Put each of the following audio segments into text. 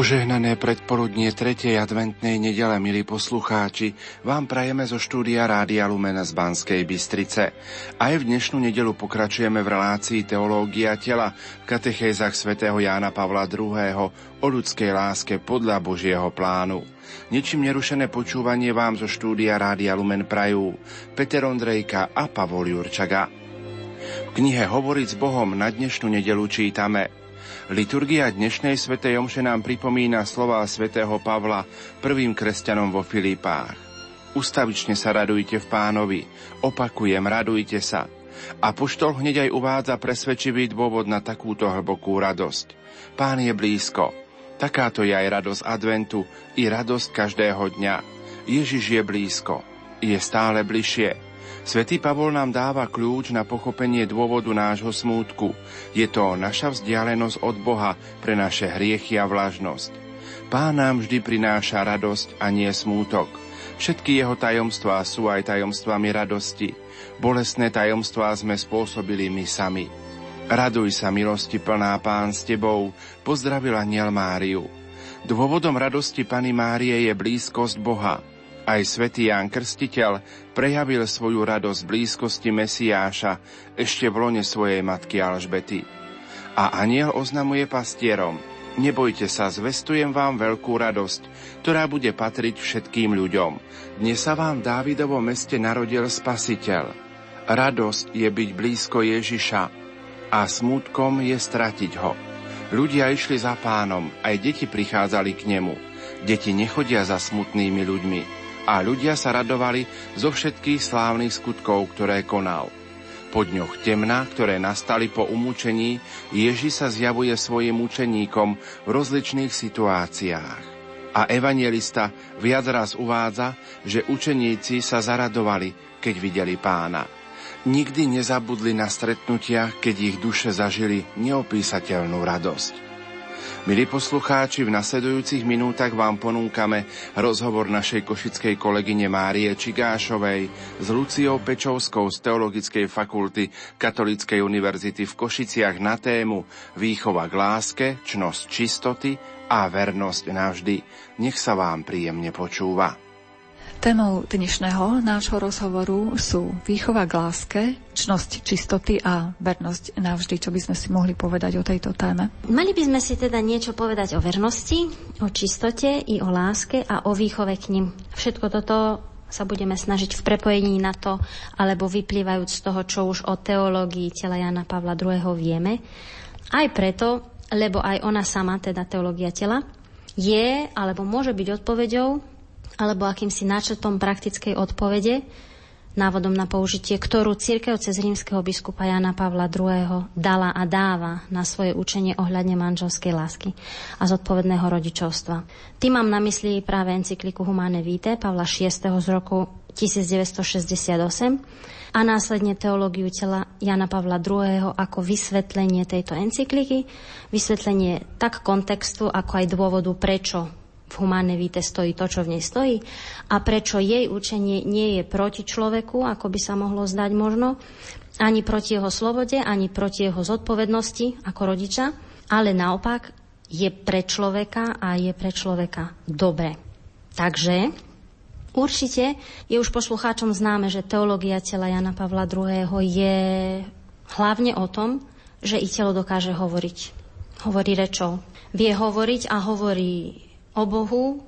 Požehnané predpoludnie 3. adventnej nedele, milí poslucháči, vám prajeme zo štúdia Rádia Lumena z Banskej Bystrice. Aj v dnešnú nedelu pokračujeme v relácii Teológia tela v katechézach svätého Jána Pavla II. o ľudskej láske podľa Božieho plánu. Ničím nerušené počúvanie vám zo štúdia Rádia Lumen prajú Peter Ondrejka a Pavol Jurčaga. V knihe Hovoriť s Bohom na dnešnú nedelu čítame – Liturgia dnešnej svätej Omše nám pripomína slova svätého Pavla prvým kresťanom vo Filipách. Ustavične sa radujte v pánovi, opakujem, radujte sa. A poštol hneď aj uvádza presvedčivý dôvod na takúto hlbokú radosť. Pán je blízko. Takáto je aj radosť adventu i radosť každého dňa. Ježiš je blízko. Je stále bližšie. Svetý Pavol nám dáva kľúč na pochopenie dôvodu nášho smútku. Je to naša vzdialenosť od Boha pre naše hriechy a vlažnosť. Pán nám vždy prináša radosť a nie smútok. Všetky jeho tajomstvá sú aj tajomstvami radosti. Bolesné tajomstvá sme spôsobili my sami. Raduj sa, milosti plná pán s tebou, pozdravila aniel Máriu. Dôvodom radosti Pany Márie je blízkosť Boha – aj svätý Ján Krstiteľ prejavil svoju radosť blízkosti Mesiáša ešte v lone svojej matky Alžbety. A aniel oznamuje pastierom, nebojte sa, zvestujem vám veľkú radosť, ktorá bude patriť všetkým ľuďom. Dnes sa vám v Dávidovom meste narodil Spasiteľ. Radosť je byť blízko Ježiša a smutkom je stratiť ho. Ľudia išli za pánom, aj deti prichádzali k nemu. Deti nechodia za smutnými ľuďmi, a ľudia sa radovali zo všetkých slávnych skutkov, ktoré konal. Po dňoch temna, ktoré nastali po umúčení, Ježi sa zjavuje svojim učeníkom v rozličných situáciách. A evangelista viac raz uvádza, že učeníci sa zaradovali, keď videli pána. Nikdy nezabudli na stretnutia, keď ich duše zažili neopísateľnú radosť. Milí poslucháči, v nasledujúcich minútach vám ponúkame rozhovor našej košickej kolegyne Márie Čigášovej s Luciou Pečovskou z Teologickej fakulty Katolíckej univerzity v Košiciach na tému Výchova k láske, čnosť čistoty a vernosť navždy. Nech sa vám príjemne počúva. Témou dnešného nášho rozhovoru sú výchova k láske, čnosť čistoty a vernosť navždy. Čo by sme si mohli povedať o tejto téme? Mali by sme si teda niečo povedať o vernosti, o čistote i o láske a o výchove k nim. Všetko toto sa budeme snažiť v prepojení na to, alebo vyplývajúc z toho, čo už o teológii tela Jana Pavla II. vieme. Aj preto, lebo aj ona sama, teda teológia tela, je alebo môže byť odpoveďou alebo akýmsi náčrtom praktickej odpovede, návodom na použitie, ktorú církev cez rímskeho biskupa Jana Pavla II. dala a dáva na svoje učenie ohľadne manželskej lásky a zodpovedného rodičovstva. Tým mám na mysli práve encykliku Humane Vitae Pavla VI. z roku 1968 a následne teológiu tela Jana Pavla II. ako vysvetlenie tejto encykliky, vysvetlenie tak kontextu, ako aj dôvodu, prečo v humánnej víte stojí to, čo v nej stojí a prečo jej učenie nie je proti človeku, ako by sa mohlo zdať možno, ani proti jeho slobode, ani proti jeho zodpovednosti ako rodiča, ale naopak je pre človeka a je pre človeka dobre. Takže určite je už poslucháčom známe, že teológia tela Jana Pavla II. je hlavne o tom, že i telo dokáže hovoriť. Hovorí rečou. Vie hovoriť a hovorí o Bohu,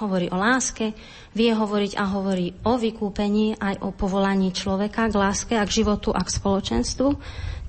hovorí o láske, vie hovoriť a hovorí o vykúpení aj o povolaní človeka k láske a k životu a k spoločenstvu,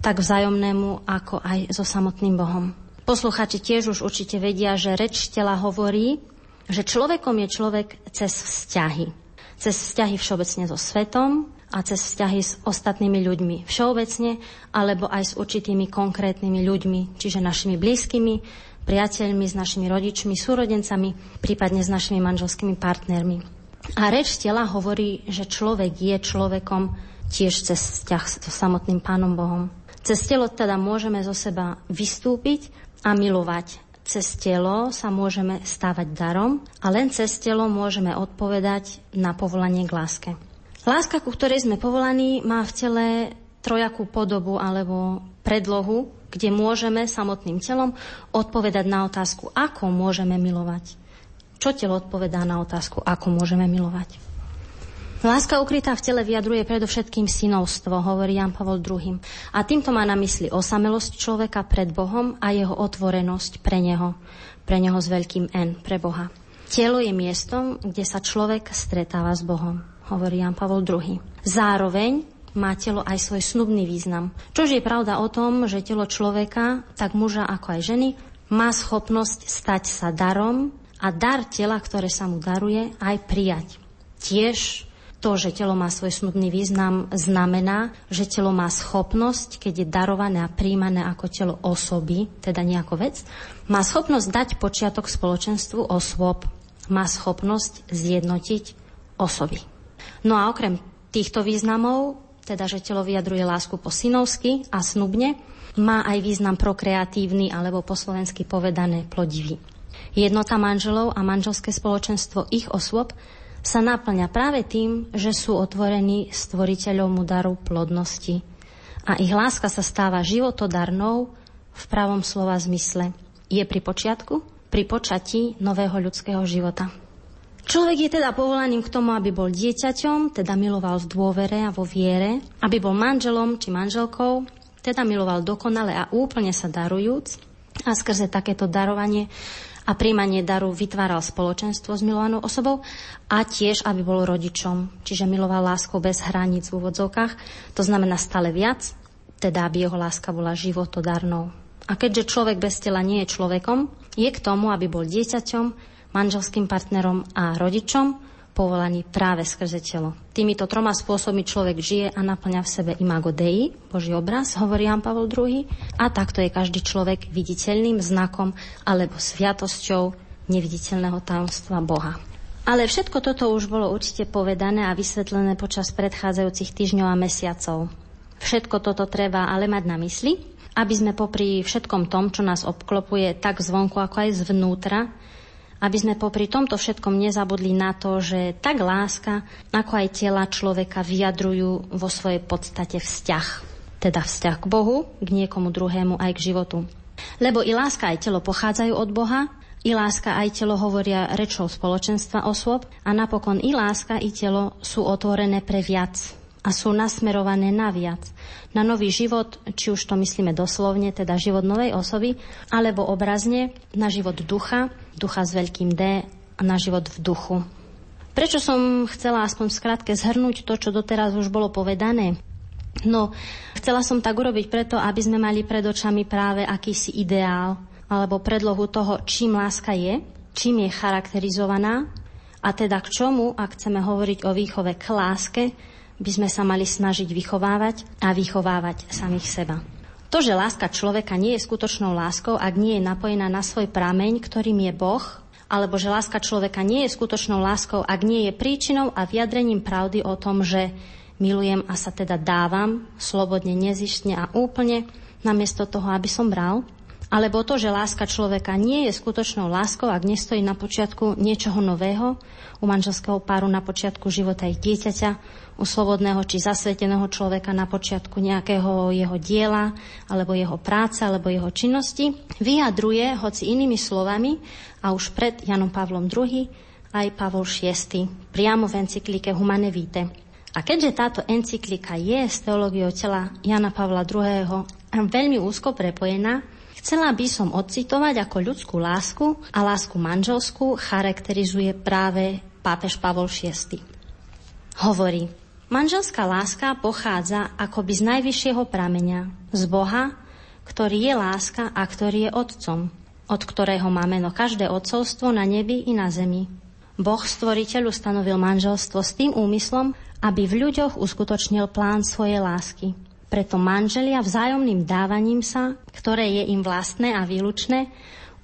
tak vzájomnému ako aj so samotným Bohom. Posluchači tiež už určite vedia, že reč tela hovorí, že človekom je človek cez vzťahy. Cez vzťahy všeobecne so svetom a cez vzťahy s ostatnými ľuďmi všeobecne, alebo aj s určitými konkrétnymi ľuďmi, čiže našimi blízkymi, priateľmi, s našimi rodičmi, súrodencami, prípadne s našimi manželskými partnermi. A reč tela hovorí, že človek je človekom tiež cez vzťah so samotným Pánom Bohom. Cez telo teda môžeme zo seba vystúpiť a milovať. Cez telo sa môžeme stávať darom a len cez telo môžeme odpovedať na povolanie k láske. Láska, ku ktorej sme povolaní, má v tele trojakú podobu alebo predlohu, kde môžeme samotným telom odpovedať na otázku, ako môžeme milovať. Čo telo odpovedá na otázku, ako môžeme milovať? Láska ukrytá v tele vyjadruje predovšetkým synovstvo, hovorí Jan Pavol II. A týmto má na mysli osamelosť človeka pred Bohom a jeho otvorenosť pre neho. Pre neho s veľkým N, pre Boha. Telo je miestom, kde sa človek stretáva s Bohom, hovorí Jan Pavol II. Zároveň má telo aj svoj snubný význam. Čož je pravda o tom, že telo človeka, tak muža ako aj ženy, má schopnosť stať sa darom a dar tela, ktoré sa mu daruje, aj prijať. Tiež to, že telo má svoj smutný význam, znamená, že telo má schopnosť, keď je darované a príjmané ako telo osoby, teda nejako vec, má schopnosť dať počiatok spoločenstvu osôb, má schopnosť zjednotiť osoby. No a okrem týchto významov, teda že telo vyjadruje lásku po synovsky a snubne, má aj význam prokreatívny alebo po slovensky povedané plodivý. Jednota manželov a manželské spoločenstvo ich osôb sa naplňa práve tým, že sú otvorení stvoriteľovmu daru plodnosti. A ich láska sa stáva životodarnou v pravom slova zmysle. Je pri počiatku, pri počatí nového ľudského života. Človek je teda povolaným k tomu, aby bol dieťaťom, teda miloval v dôvere a vo viere, aby bol manželom či manželkou, teda miloval dokonale a úplne sa darujúc. A skrze takéto darovanie a príjmanie daru vytváral spoločenstvo s milovanou osobou a tiež, aby bol rodičom, čiže miloval láskou bez hraníc v úvodzovkách, to znamená stále viac, teda aby jeho láska bola životodarnou. A keďže človek bez tela nie je človekom, je k tomu, aby bol dieťaťom, manželským partnerom a rodičom, povolaní práve skrze telo. Týmito troma spôsobmi človek žije a naplňa v sebe imago Dei, Boží obraz, hovorí Jan Pavel II, a takto je každý človek viditeľným znakom alebo sviatosťou neviditeľného tajomstva Boha. Ale všetko toto už bolo určite povedané a vysvetlené počas predchádzajúcich týždňov a mesiacov. Všetko toto treba ale mať na mysli, aby sme popri všetkom tom, čo nás obklopuje tak zvonku ako aj zvnútra, aby sme popri tomto všetkom nezabudli na to, že tak láska, ako aj tela človeka vyjadrujú vo svojej podstate vzťah. Teda vzťah k Bohu, k niekomu druhému aj k životu. Lebo i láska aj telo pochádzajú od Boha, i láska aj telo hovoria rečou spoločenstva osôb a napokon i láska i telo sú otvorené pre viac a sú nasmerované na viac. Na nový život, či už to myslíme doslovne, teda život novej osoby, alebo obrazne na život ducha, ducha s veľkým D a na život v duchu. Prečo som chcela aspoň skrátke zhrnúť to, čo doteraz už bolo povedané? No, chcela som tak urobiť preto, aby sme mali pred očami práve akýsi ideál alebo predlohu toho, čím láska je, čím je charakterizovaná a teda k čomu, ak chceme hovoriť o výchove k láske, by sme sa mali snažiť vychovávať a vychovávať samých seba. To, že láska človeka nie je skutočnou láskou, ak nie je napojená na svoj prameň, ktorým je Boh, alebo že láska človeka nie je skutočnou láskou, ak nie je príčinou a vyjadrením pravdy o tom, že milujem a sa teda dávam slobodne, nezištne a úplne, namiesto toho, aby som bral, alebo to, že láska človeka nie je skutočnou láskou, ak nestojí na počiatku niečoho nového, u manželského páru na počiatku života ich dieťaťa, u slobodného či zasveteného človeka na počiatku nejakého jeho diela, alebo jeho práce, alebo jeho činnosti, vyjadruje, hoci inými slovami, a už pred Janom Pavlom II, aj Pavol VI, priamo v encyklike Humane Vitae. A keďže táto encyklika je s teológiou tela Jana Pavla II. veľmi úzko prepojená, Chcela by som odcitovať, ako ľudskú lásku a lásku manželskú charakterizuje práve pápež Pavol VI. Hovorí, manželská láska pochádza akoby z najvyššieho prameňa, z Boha, ktorý je láska a ktorý je Otcom, od ktorého má meno každé odcovstvo na nebi i na zemi. Boh stvoriteľ ustanovil manželstvo s tým úmyslom, aby v ľuďoch uskutočnil plán svojej lásky – preto manželia vzájomným dávaním sa, ktoré je im vlastné a výlučné,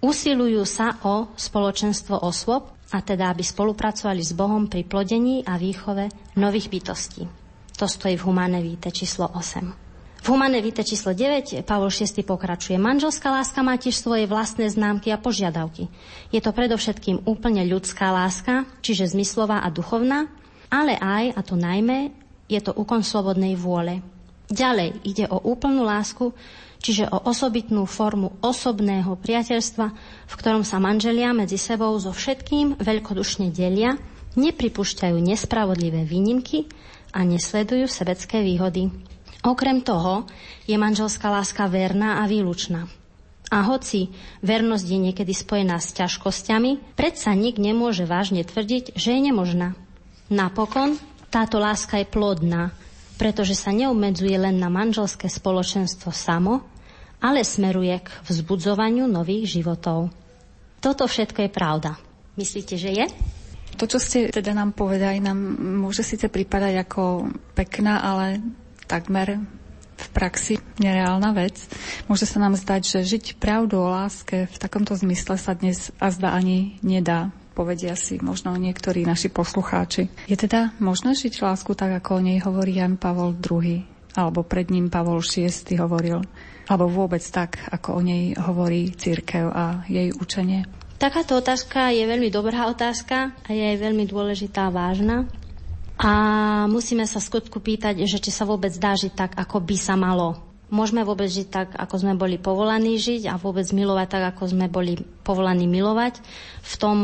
usilujú sa o spoločenstvo osôb, a teda aby spolupracovali s Bohom pri plodení a výchove nových bytostí. To stojí v Humane Víte číslo 8. V Humane Víte číslo 9 Pavol VI pokračuje. Manželská láska má tiež svoje vlastné známky a požiadavky. Je to predovšetkým úplne ľudská láska, čiže zmyslová a duchovná, ale aj, a to najmä, je to úkon slobodnej vôle, Ďalej ide o úplnú lásku, čiže o osobitnú formu osobného priateľstva, v ktorom sa manželia medzi sebou so všetkým veľkodušne delia, nepripúšťajú nespravodlivé výnimky a nesledujú sebecké výhody. Okrem toho je manželská láska verná a výlučná. A hoci vernosť je niekedy spojená s ťažkosťami, predsa nik nemôže vážne tvrdiť, že je nemožná. Napokon táto láska je plodná, pretože sa neobmedzuje len na manželské spoločenstvo samo, ale smeruje k vzbudzovaniu nových životov. Toto všetko je pravda. Myslíte, že je? To, čo ste teda nám povedali, nám môže síce pripadať ako pekná, ale takmer v praxi nereálna vec. Môže sa nám zdať, že žiť pravdu o láske v takomto zmysle sa dnes azda ani nedá povedia si možno niektorí naši poslucháči. Je teda možné žiť lásku tak, ako o nej hovorí Jan Pavol II, alebo pred ním Pavol VI hovoril, alebo vôbec tak, ako o nej hovorí církev a jej učenie? Takáto otázka je veľmi dobrá otázka a je aj veľmi dôležitá a vážna. A musíme sa skutku pýtať, že či sa vôbec dá žiť tak, ako by sa malo. Môžeme vôbec žiť tak, ako sme boli povolaní žiť a vôbec milovať tak, ako sme boli povolaní milovať. V tom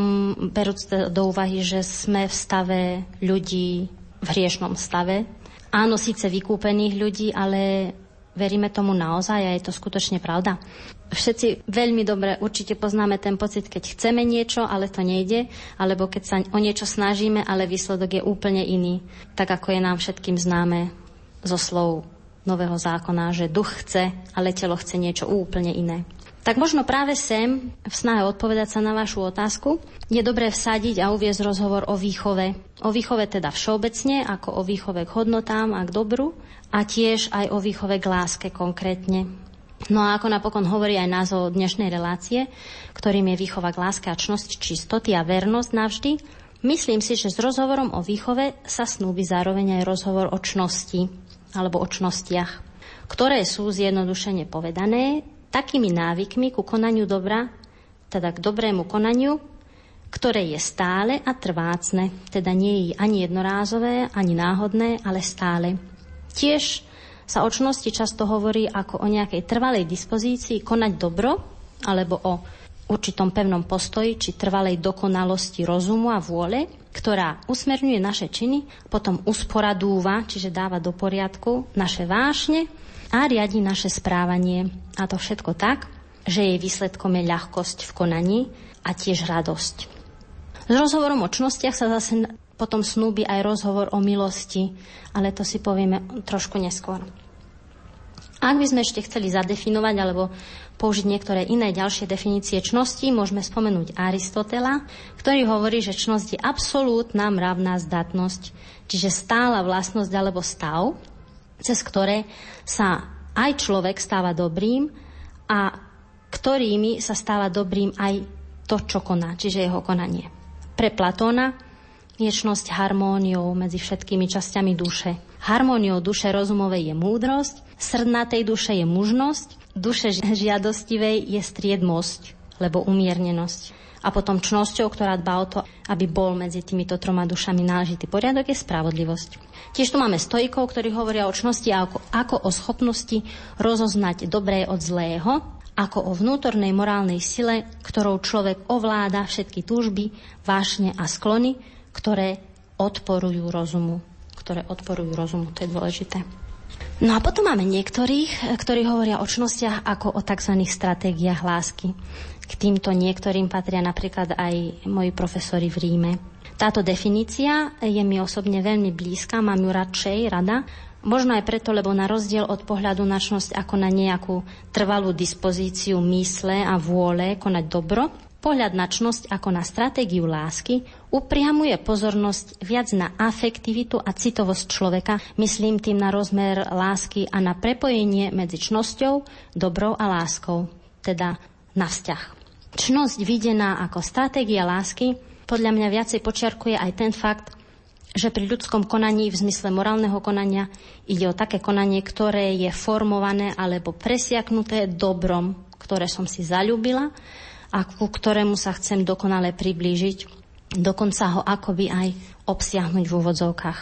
berúc do úvahy, že sme v stave ľudí v hriešnom stave. Áno, síce vykúpených ľudí, ale veríme tomu naozaj a je to skutočne pravda. Všetci veľmi dobre určite poznáme ten pocit, keď chceme niečo, ale to nejde, alebo keď sa o niečo snažíme, ale výsledok je úplne iný, tak ako je nám všetkým známe zo slov nového zákona, že duch chce, ale telo chce niečo úplne iné. Tak možno práve sem, v snahe odpovedať sa na vašu otázku, je dobré vsadiť a uviezť rozhovor o výchove. O výchove teda všeobecne, ako o výchove k hodnotám a k dobru, a tiež aj o výchove k láske konkrétne. No a ako napokon hovorí aj názov dnešnej relácie, ktorým je výchova k láske a čnosť čistoty a vernosť navždy, myslím si, že s rozhovorom o výchove sa snúbi zároveň aj rozhovor o čnosti alebo o čnostiach, ktoré sú zjednodušene povedané takými návykmi ku konaniu dobra, teda k dobrému konaniu, ktoré je stále a trvácne, teda nie je ani jednorázové, ani náhodné, ale stále. Tiež sa o čnosti často hovorí ako o nejakej trvalej dispozícii konať dobro alebo o určitom pevnom postoji či trvalej dokonalosti rozumu a vôle, ktorá usmerňuje naše činy, potom usporadúva, čiže dáva do poriadku naše vášne a riadi naše správanie. A to všetko tak, že jej výsledkom je ľahkosť v konaní a tiež radosť. S rozhovorom o čnostiach sa zase potom snúbi aj rozhovor o milosti, ale to si povieme trošku neskôr. Ak by sme ešte chceli zadefinovať alebo použiť niektoré iné ďalšie definície čnosti, môžeme spomenúť Aristotela, ktorý hovorí, že čnosť je absolútna mravná zdatnosť, čiže stála vlastnosť alebo stav, cez ktoré sa aj človek stáva dobrým a ktorými sa stáva dobrým aj to, čo koná, čiže jeho konanie. Pre Platóna Viečnosť harmóniou medzi všetkými časťami duše. Harmóniou duše rozumovej je múdrosť, srdnatej duše je mužnosť, duše žiadostivej je striedmosť, lebo umiernenosť. A potom čnosťou, ktorá dbá o to, aby bol medzi týmito troma dušami náležitý poriadok, je spravodlivosť. Tiež tu máme stojkov, ktorí hovoria o čnosti ako, ako o schopnosti rozoznať dobré od zlého, ako o vnútornej morálnej sile, ktorou človek ovláda všetky túžby, vášne a sklony, ktoré odporujú rozumu. Ktoré odporujú rozumu, to je dôležité. No a potom máme niektorých, ktorí hovoria o čnostiach ako o tzv. stratégiách lásky. K týmto niektorým patria napríklad aj moji profesori v Ríme. Táto definícia je mi osobne veľmi blízka, mám ju radšej rada, Možno aj preto, lebo na rozdiel od pohľadu na čnosť ako na nejakú trvalú dispozíciu mysle a vôle konať dobro, Pohľad na čnosť ako na stratégiu lásky upriamuje pozornosť viac na afektivitu a citovosť človeka, myslím tým na rozmer lásky a na prepojenie medzi čnosťou, dobrou a láskou, teda na vzťah. Čnosť videná ako stratégia lásky podľa mňa viacej počiarkuje aj ten fakt, že pri ľudskom konaní v zmysle morálneho konania ide o také konanie, ktoré je formované alebo presiaknuté dobrom, ktoré som si zalúbila a ku ktorému sa chcem dokonale priblížiť, dokonca ho akoby aj obsiahnuť v úvodzovkách.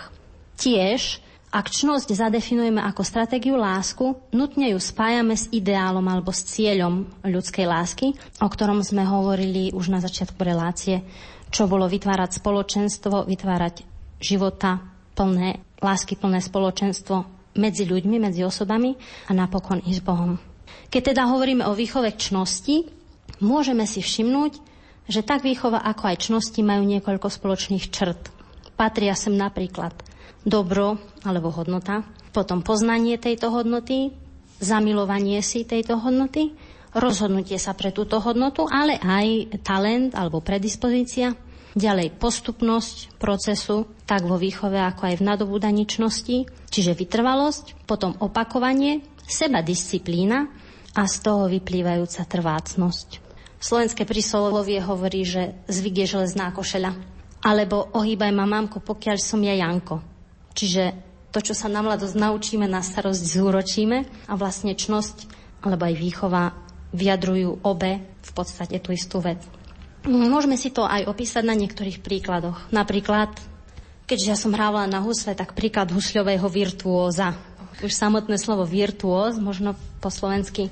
Tiež, Ak čnosť zadefinujeme ako stratégiu lásku, nutne ju spájame s ideálom alebo s cieľom ľudskej lásky, o ktorom sme hovorili už na začiatku relácie, čo bolo vytvárať spoločenstvo, vytvárať života plné, lásky plné spoločenstvo medzi ľuďmi, medzi osobami a napokon i s Bohom. Keď teda hovoríme o výchove čnosti, môžeme si všimnúť, že tak výchova ako aj čnosti majú niekoľko spoločných črt. Patria sem napríklad dobro alebo hodnota, potom poznanie tejto hodnoty, zamilovanie si tejto hodnoty, rozhodnutie sa pre túto hodnotu, ale aj talent alebo predispozícia, ďalej postupnosť procesu, tak vo výchove ako aj v nadobúdaničnosti, čiže vytrvalosť, potom opakovanie, seba disciplína a z toho vyplývajúca trvácnosť. Slovenské príslovie hovorí, že zvyk je železná košeľa. Alebo ohýbaj ma mamko, pokiaľ som ja Janko. Čiže to, čo sa na mladosť naučíme, na starosť zúročíme a vlastne čnosť alebo aj výchova vyjadrujú obe v podstate tú istú vec. Môžeme si to aj opísať na niektorých príkladoch. Napríklad, keďže ja som hrávala na husle, tak príklad husľového virtuóza. Už samotné slovo virtuóz, možno po slovensky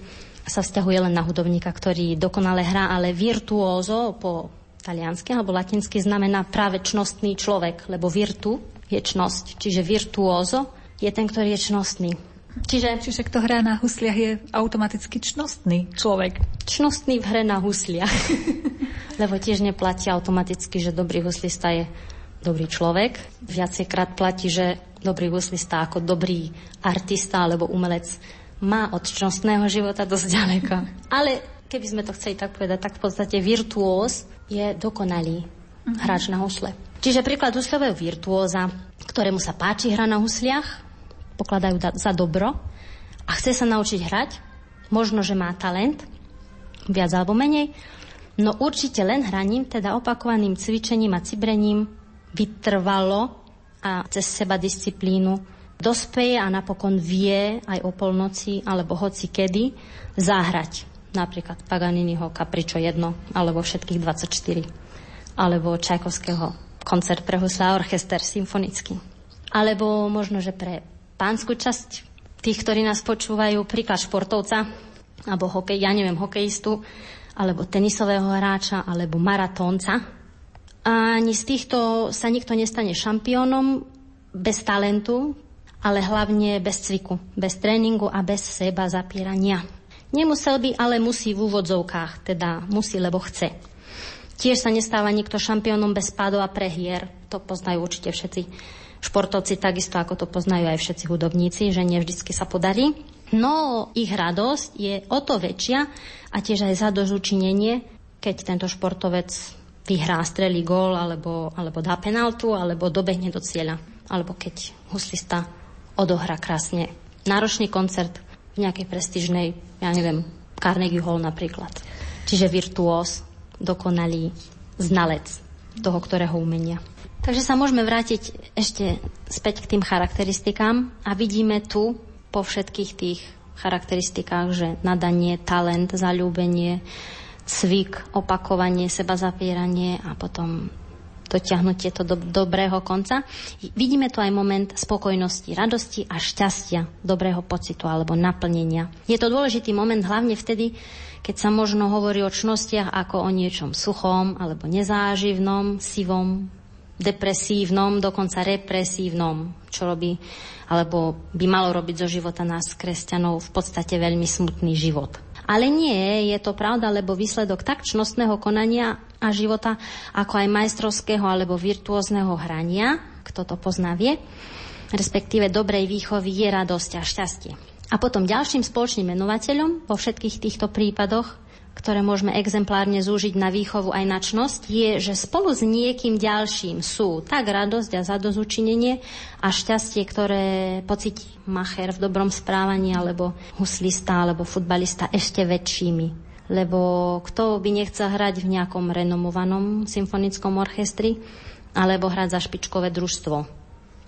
sa vzťahuje len na hudobníka, ktorý dokonale hrá, ale virtuózo po taliansky alebo latinsky znamená práve čnostný človek, lebo virtu je čnosť. Čiže virtuózo je ten, ktorý je čnostný. Čiže, Čiže kto hrá na husliach je automaticky čnostný človek. Čnostný v hre na husliach. Lebo tiež neplatí automaticky, že dobrý huslista je dobrý človek. Viacejkrát platí, že dobrý huslista ako dobrý artista alebo umelec má od čnostného života dosť ďaleko. Ale keby sme to chceli tak povedať, tak v podstate virtuóz je dokonalý hráč na husle. Čiže príklad husľového virtuóza, ktorému sa páči hra na husliach, pokladajú za dobro a chce sa naučiť hrať, možno, že má talent, viac alebo menej, no určite len hraním, teda opakovaným cvičením a cibrením vytrvalo a cez seba disciplínu dospeje a napokon vie aj o polnoci alebo hoci kedy zahrať napríklad Paganiniho Capriccio 1 alebo všetkých 24 alebo Čajkovského koncert pre husla orchester symfonický. Alebo možno, že pre pánsku časť tých, ktorí nás počúvajú, príklad športovca, alebo hokej, ja neviem, hokejistu, alebo tenisového hráča, alebo maratónca. Ani z týchto sa nikto nestane šampiónom bez talentu, ale hlavne bez cviku, bez tréningu a bez seba zapierania. Nemusel by, ale musí v úvodzovkách, teda musí, lebo chce. Tiež sa nestáva nikto šampiónom bez pádov a prehier. To poznajú určite všetci športovci, takisto ako to poznajú aj všetci hudobníci, že nie vždy sa podarí. No ich radosť je o to väčšia a tiež aj zadožučinenie, keď tento športovec vyhrá, strelí gól, alebo, alebo dá penaltu, alebo dobehne do cieľa. Alebo keď huslista odohrá krásne náročný koncert v nejakej prestižnej, ja neviem, Carnegie Hall napríklad. Čiže virtuós, dokonalý znalec toho, ktorého umenia. Takže sa môžeme vrátiť ešte späť k tým charakteristikám a vidíme tu po všetkých tých charakteristikách, že nadanie, talent, zalúbenie, cvik, opakovanie, seba zapieranie a potom dotiahnutie to do dobrého konca. Vidíme tu aj moment spokojnosti, radosti a šťastia, dobrého pocitu alebo naplnenia. Je to dôležitý moment hlavne vtedy, keď sa možno hovorí o čnostiach ako o niečom suchom alebo nezáživnom, sivom, depresívnom, dokonca represívnom, čo robí, alebo by malo robiť zo života nás, kresťanov, v podstate veľmi smutný život. Ale nie, je to pravda, lebo výsledok tak čnostného konania a života, ako aj majstrovského alebo virtuózneho hrania, kto to pozná vie, respektíve dobrej výchovy je radosť a šťastie. A potom ďalším spoločným menovateľom vo všetkých týchto prípadoch, ktoré môžeme exemplárne zúžiť na výchovu aj na čnosť, je, že spolu s niekým ďalším sú tak radosť a zadozučinenie a šťastie, ktoré pocíti macher v dobrom správaní, alebo huslista, alebo futbalista ešte väčšími. Lebo kto by nechcel hrať v nejakom renomovanom symfonickom orchestri, alebo hrať za špičkové družstvo.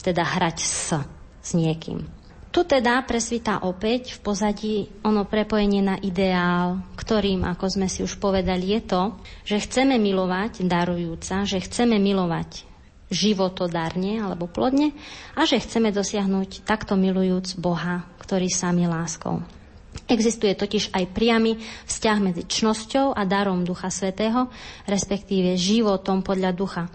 Teda hrať s, s niekým. Tu teda presvítá opäť v pozadí ono prepojenie na ideál, ktorým, ako sme si už povedali, je to, že chceme milovať darujúca, že chceme milovať životodárne alebo plodne a že chceme dosiahnuť takto milujúc Boha, ktorý sám je láskou. Existuje totiž aj priamy vzťah medzi čnosťou a darom Ducha Svetého, respektíve životom podľa ducha.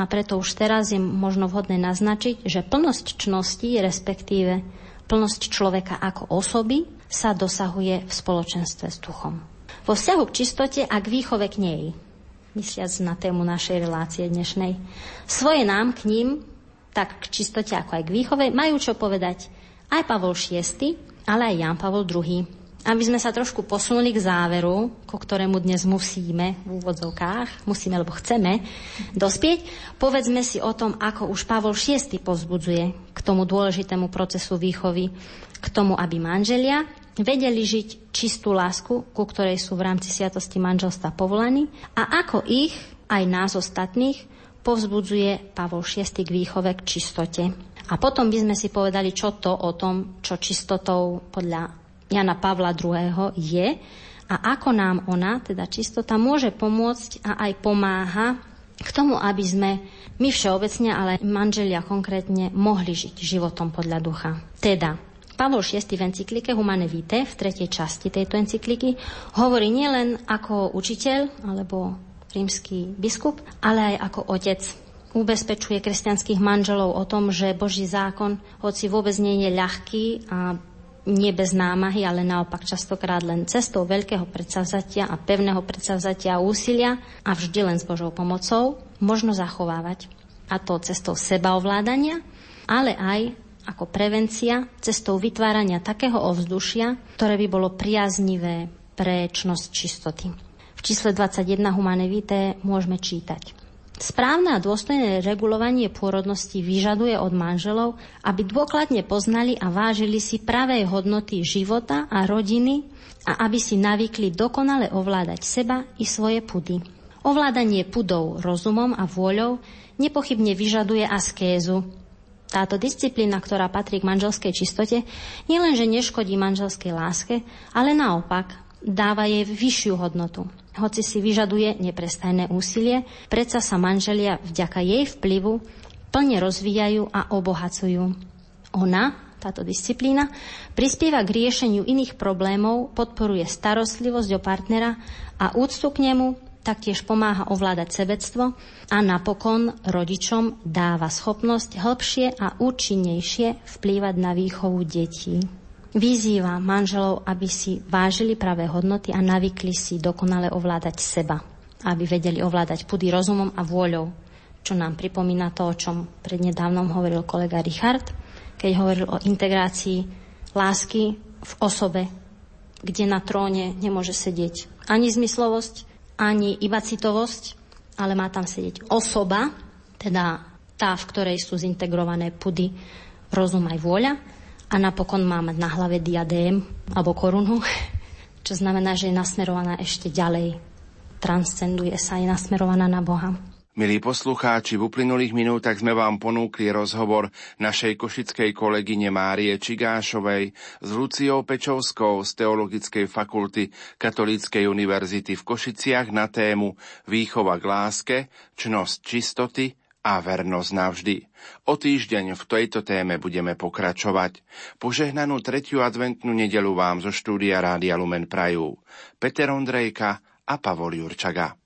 A preto už teraz je možno vhodné naznačiť, že plnosť čnosti, respektíve plnosť človeka ako osoby, sa dosahuje v spoločenstve s duchom. Vo vzťahu k čistote a k výchove k nej, mysliac na tému našej relácie dnešnej. Svoje nám k ním, tak k čistote ako aj k výchove, majú čo povedať aj Pavol VI, ale aj Jan Pavol II. Aby sme sa trošku posunuli k záveru, ko ktorému dnes musíme v úvodzovkách, musíme, lebo chceme dospieť, povedzme si o tom, ako už Pavol VI povzbudzuje k tomu dôležitému procesu výchovy, k tomu, aby manželia vedeli žiť čistú lásku, ku ktorej sú v rámci sviatosti manželstva povolaní a ako ich, aj nás ostatných, povzbudzuje Pavol VI k výchove k čistote. A potom by sme si povedali, čo to o tom, čo čistotou podľa Jana Pavla II. je a ako nám ona, teda čistota, môže pomôcť a aj pomáha k tomu, aby sme my všeobecne, ale manželia konkrétne, mohli žiť životom podľa ducha. Teda, Pavol VI v encyklike Humane Vitae, v tretej časti tejto encykliky, hovorí nielen ako učiteľ alebo rímsky biskup, ale aj ako otec. Ubezpečuje kresťanských manželov o tom, že Boží zákon, hoci vôbec nie je ľahký a nie bez námahy, ale naopak častokrát len cestou veľkého predsavzatia a pevného predsavzatia a úsilia a vždy len s Božou pomocou možno zachovávať. A to cestou sebaovládania, ale aj ako prevencia cestou vytvárania takého ovzdušia, ktoré by bolo priaznivé pre čnosť čistoty. V čísle 21 Humane Vitae môžeme čítať. Správne a dôstojné regulovanie pôrodnosti vyžaduje od manželov, aby dôkladne poznali a vážili si pravé hodnoty života a rodiny a aby si navykli dokonale ovládať seba i svoje pudy. Ovládanie pudov rozumom a vôľou nepochybne vyžaduje askézu, táto disciplína, ktorá patrí k manželskej čistote, nielenže neškodí manželskej láske, ale naopak dáva jej vyššiu hodnotu. Hoci si vyžaduje neprestajné úsilie, predsa sa manželia vďaka jej vplyvu plne rozvíjajú a obohacujú. Ona, táto disciplína, prispieva k riešeniu iných problémov, podporuje starostlivosť o partnera a úctu k nemu, taktiež pomáha ovládať sebectvo a napokon rodičom dáva schopnosť hĺbšie a účinnejšie vplývať na výchovu detí. Vyzýva manželov, aby si vážili pravé hodnoty a navykli si dokonale ovládať seba, aby vedeli ovládať pudy rozumom a vôľou, čo nám pripomína to, o čom prednedávnom hovoril kolega Richard, keď hovoril o integrácii lásky v osobe, kde na tróne nemôže sedieť ani zmyslovosť, ani iba citovosť, ale má tam sedieť osoba, teda tá, v ktorej sú zintegrované pudy, rozum aj vôľa a napokon má na hlave diadém alebo korunu, čo znamená, že je nasmerovaná ešte ďalej. Transcenduje sa, je nasmerovaná na Boha. Milí poslucháči, v uplynulých minútach sme vám ponúkli rozhovor našej košickej kolegyne Márie Čigášovej s Luciou Pečovskou z Teologickej fakulty Katolíckej univerzity v Košiciach na tému Výchova k láske, čnosť čistoty a vernosť navždy. O týždeň v tejto téme budeme pokračovať. Požehnanú tretiu adventnú nedelu vám zo štúdia Rádia Lumen Prajú. Peter Ondrejka a Pavol Jurčaga.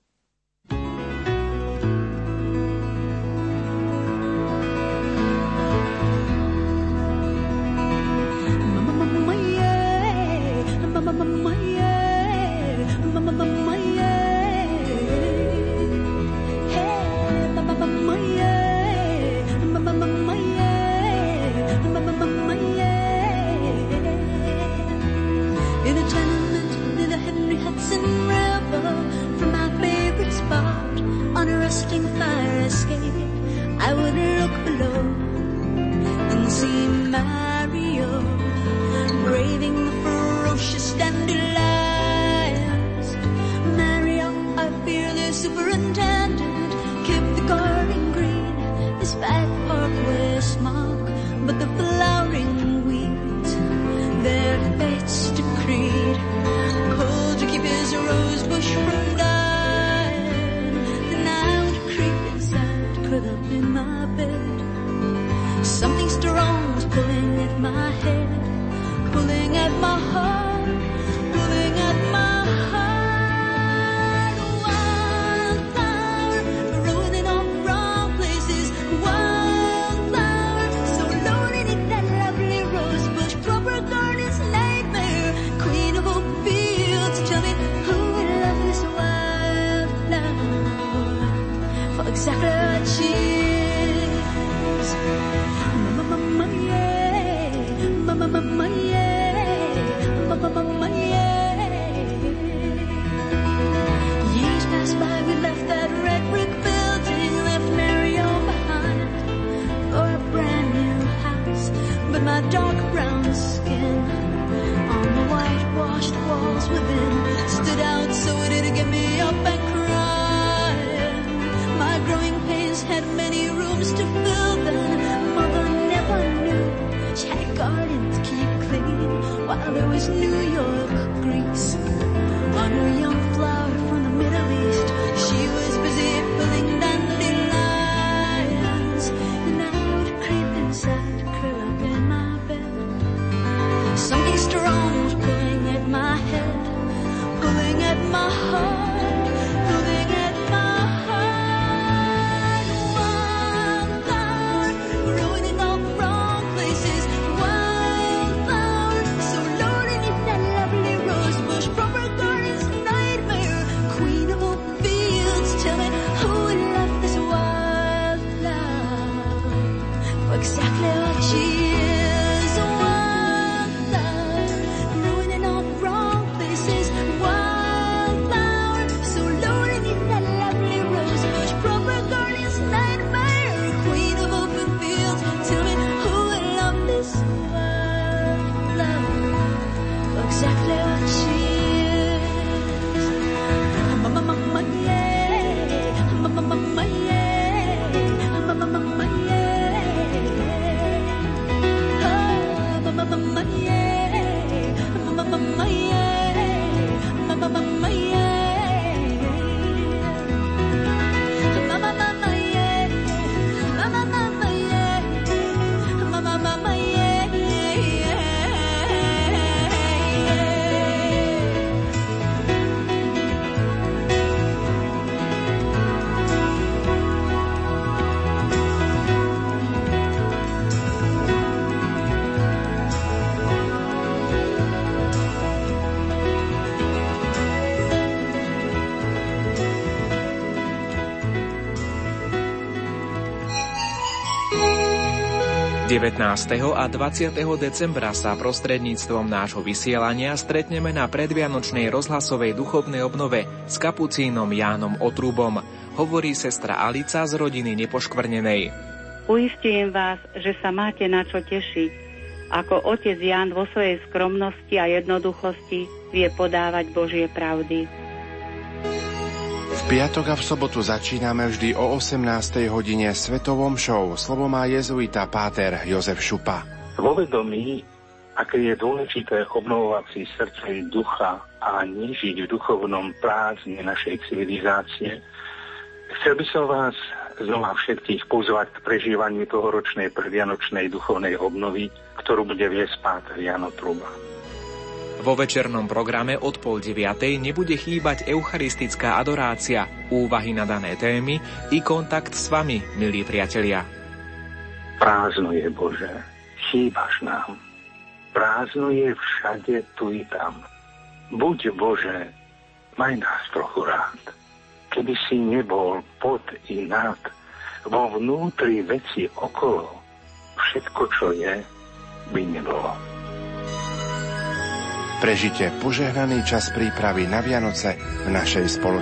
19. a 20. decembra sa prostredníctvom nášho vysielania stretneme na predvianočnej rozhlasovej duchovnej obnove s kapucínom Jánom Otrubom, hovorí sestra Alica z rodiny Nepoškvrnenej. Uistím vás, že sa máte na čo tešiť, ako otec Ján vo svojej skromnosti a jednoduchosti vie podávať Božie pravdy piatok a v sobotu začíname vždy o 18. hodine Svetovom show. Slovo má jezuita Páter Jozef Šupa. Vo vedomí, aké je dôležité obnovovať si srdce ducha a nežiť v duchovnom prázdne našej civilizácie, chcel by som vás znova všetkých pozvať k prežívaniu tohoročnej predvianočnej duchovnej obnovy, ktorú bude viesť Páter Jano Truba. Vo večernom programe od pol deviatej nebude chýbať eucharistická adorácia, úvahy na dané témy i kontakt s vami, milí priatelia. Prázdno je Bože, chýbaš nám. Prázdno je všade tu i tam. Buď Bože, maj nás trochu rád. Keby si nebol pod i nad, vo vnútri veci okolo, všetko, čo je, by nebolo. Prežite požehnaný čas prípravy na Vianoce v našej spoločnosti.